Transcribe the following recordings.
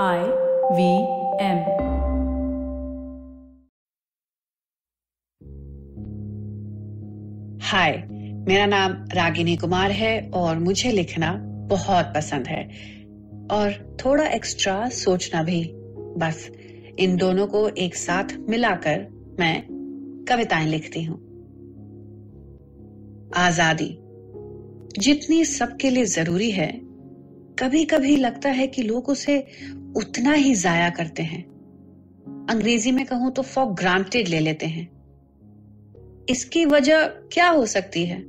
I V M. हाय मेरा नाम रागिनी कुमार है और मुझे लिखना बहुत पसंद है। और थोड़ा एक्स्ट्रा सोचना भी। बस, इन दोनों को एक साथ मिलाकर मैं कविताएँ लिखती हूँ। आज़ादी। जितनी सबके लिए ज़रूरी है कभी कभी लगता है कि लोग उसे उतना ही जाया करते हैं। अंग्रेज़ी में कहूँ तो फॉर ग्रांटेड ले लेते हैं। इसकी वजह क्या हो सकती है?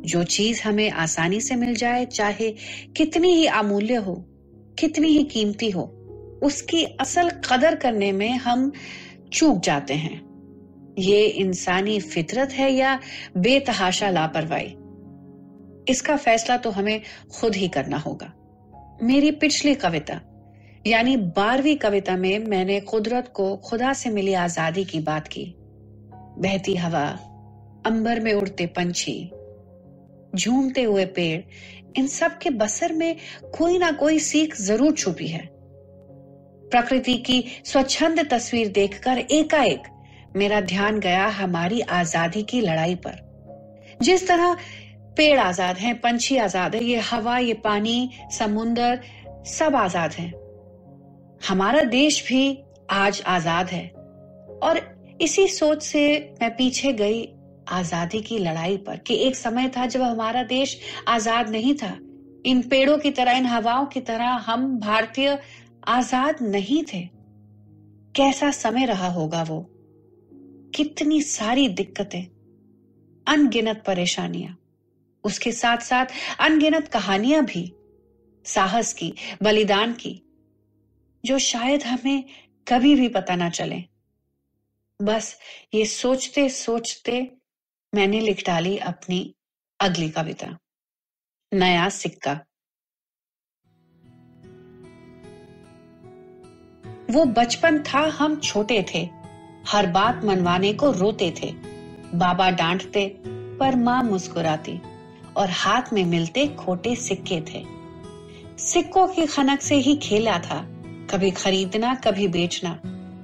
जो चीज़ हमें आसानी से मिल जाए, चाहे कितनी ही अमूल्य हो, कितनी ही कीमती हो, उसकी असल कदर करने में हम चूक जाते हैं। ये इंसानी फितरत है या बेतहाशा लापरवाही? इसका फैसला तो हमें खुद ही करना होगा। मेरी पिछली कविता यानी बारहवीं कविता में मैंने कुदरत को खुदा से मिली आज़ादी की बात की। बहती हवा, अंबर में उड़ते पंछी, झूमते हुए पेड़, इन सब के बसर में कोई ना कोई सीख ज़रूर छुपी है। प्रकृति की स्वच्छंद तस्वीर देखकर एकाएक मेरा ध्यान गया हमारी आज़ादी की लड़ाई पर। जिस तरह पेड़ आज़ाद हैं, पंछी आज़ाद है, ये हवा, ये पानी समुन्दर सब आज़ाद हैं। हमारा देश भी आज आज़ाद है। और इसी सोच से मैं पीछे गई आज़ादी की लड़ाई पर कि एक समय था जब हमारा देश आज़ाद नहीं था। इन पेड़ों की तरह, इन हवाओं की तरह हम भारतीय आज़ाद नहीं थे। कैसा समय रहा होगा वो? कितनी सारी दिक्कतें, अनगिनत परेशानियाँ, उसके साथ साथ अनगिनत कहानियाँ भी, साहस की, बलिदान की जो शायद हमें कभी भी पता ना चले। बस ये सोचते सोचते मैंने लिख डाली अपनी अगली कविता। नया सिक्का। वो बचपन था, हम छोटे थे। हर बात मनवाने को रोते थे। बाबा डांटते, पर माँ मुस्कुराती और हाथ में मिलते खोटे सिक्के थे। सिक्कों की खनक से ही खेला था। कभी खरीदना, कभी बेचना।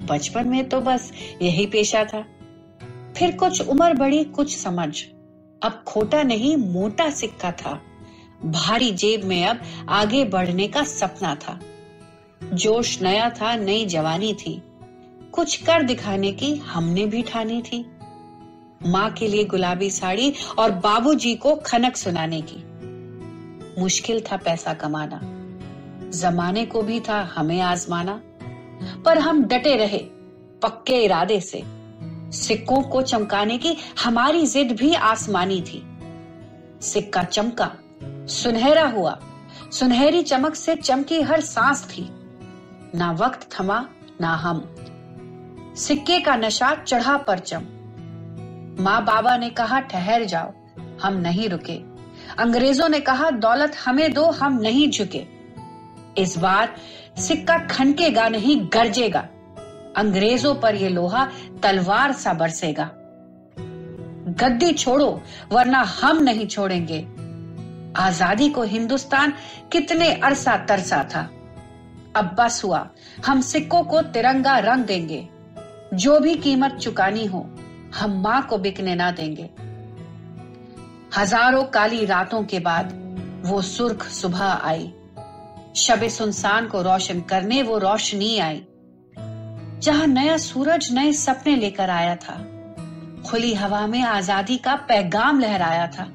बचपन में तो बस यही पेशा था। फिर कुछ उम्र बड़ी कुछ समझ। अब खोटा नहीं, मोटा सिक्का था। भारी जेब में अब आगे बढ़ने का सपना था। जोश नया था, नई जवानी थी। कुछ कर दिखाने की हमने भी ठानी थी। माँ के लिए गुलाबी साड़ी और बाबूजी को खनक सुनाने की। मुश्किल था पैसा कमाना। जमाने को भी था हमें आजमाना, पर हम डटे रहे पक्के इरादे से। सिक्कों को चमकाने की हमारी जिद भी आसमानी थी। सिक्का चमका, सुनहरा हुआ, सुनहरी चमक से चमकी हर सांस थी। ना वक्त थमा, ना हम। सिक्के का नशा चढ़ा परचम। माँ बाबा ने कहा, ठहर जाओ, हम नहीं रुके। अंग्रेज़ों ने कहा, दौलत हमें दो, हम नहीं झुके। इस बार सिक्का खनकेगा नहीं, गरजेगा। अंग्रेज़ों पर यह लोहा तलवार सा बरसेगा। गद्दी छोड़ो, वरना हम नहीं छोड़ेंगे। आज़ादी को हिंदुस्तान कितने अरसा तरसा था। अब बस हुआ, हम सिक्कों को तिरंगा रंग देंगे। जो भी कीमत चुकानी हो, हम माँ को बिकने ना देंगे। हज़ारों काली रातों के बाद वो सुर्ख सुबह आई। शबे सुनसान को रोशन करने वो रोशनी आई। जहाँ नया सूरज नए सपने लेकर आया था। खुली हवा में आज़ादी का पैगाम लहराया था।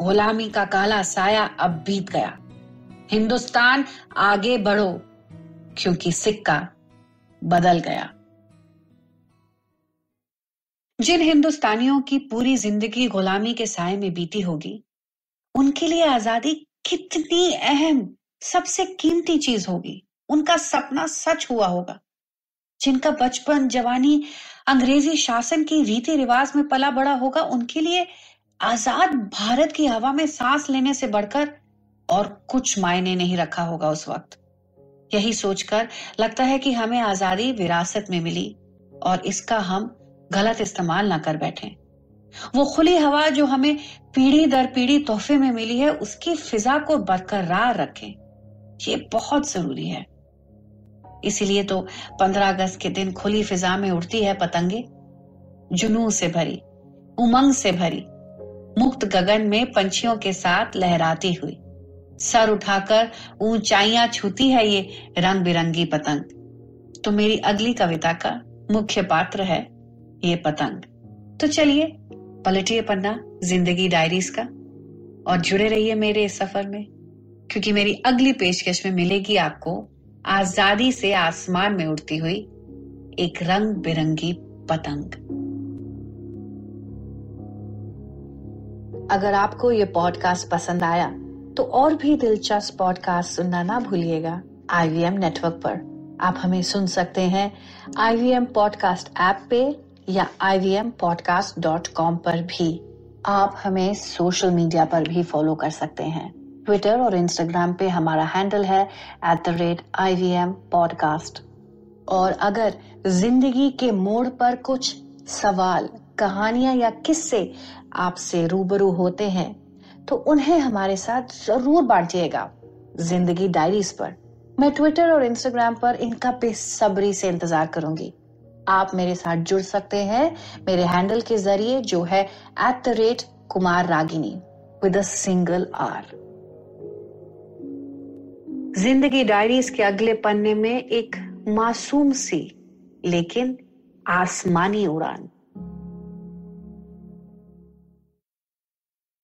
गुलामी का काला साया अब बीत गया। हिंदुस्तान आगे बढ़ो, क्योंकि सिक्का बदल गया। जिन हिंदुस्तानियों की पूरी ज़िंदगी गुलामी के साय में बीती होगी, उनके लिए आज़ादी कितनी अहम सबसे कीमती चीज़ होगी। उनका सपना सच हुआ होगा। जिनका बचपन, जवानी, अंग्रेज़ी शासन की रीति रिवाज में पला बड़ा होगा, उनके लिए आज़ाद भारत की हवा में सांस लेने से बढ़कर और कुछ मायने नहीं रखा होगा उस वक्त। यही सोचकर लगता है कि हमें आज़ादी विरासत में मिली और इसका हम गलत इस्तेमाल ना कर बैठे। वो खुली हवा जो हमें पीढ़ी दर पीढ़ी तोहफे में मिली है, उसकी फिजा को बरकरार रखें। ये बहुत ज़रूरी है। इसीलिए तो 15 अगस्त के दिन खुली फिजा में उड़ती है पतंगे। जुनू से भरी, उमंग से भरी, मुक्त गगन में पंछियों के साथ लहराती हुई। सर उठाकर ऊंचाइयाँ छूती है ये रंग बिरंगी पतंग। तो मेरी अगली कविता का मुख्य पात्र है ये पतंग। तो चलिए, पलटिए पन्ना, ज़िंदगी डायरीज का। और जुड़े रहिए मेरे इस सफ़र में। क्योंकि मेरी अगली पेशकश में मिलेगी आपको आज़ादी से आसमान में उड़ती हुई एक रंग बिरंगी पतंग। अगर आपको ये पॉडकास्ट पसंद आया तो और भी दिलचस्प पॉडकास्ट सुनना ना भूलिएगा आईवीएम नेटवर्क पर। आप हमें सुन सकते हैं आईवीएम पॉडकास्ट ऐप पे या ivmpodcast.com पर भी। आप हमें सोशल मीडिया पर भी फॉलो कर सकते हैं। ट्विटर और इंस्टाग्राम पे हमारा हैंडल है at the rate I V M podcast और अगर ज़िंदगी के मोड़ पर कुछ सवाल, कहानियाँ या किस्से आपसे रूबरू होते हैं तो उन्हें हमारे साथ ज़रूर बांटिएगा ज़िंदगी डायरीज पर। मैं ट्विटर और इंस्टाग्राम पर इनका बेसब्री से इंतज़ार करूँगी। आप मेरे साथ जुड़ सकते हैं मेरे हैंडल के ज़रिए जो है at the rate Kumar Ragini with single R Zindagi diaries के अगले पन्ने में एक मासूम सी लेकिन आसमानी उड़ान।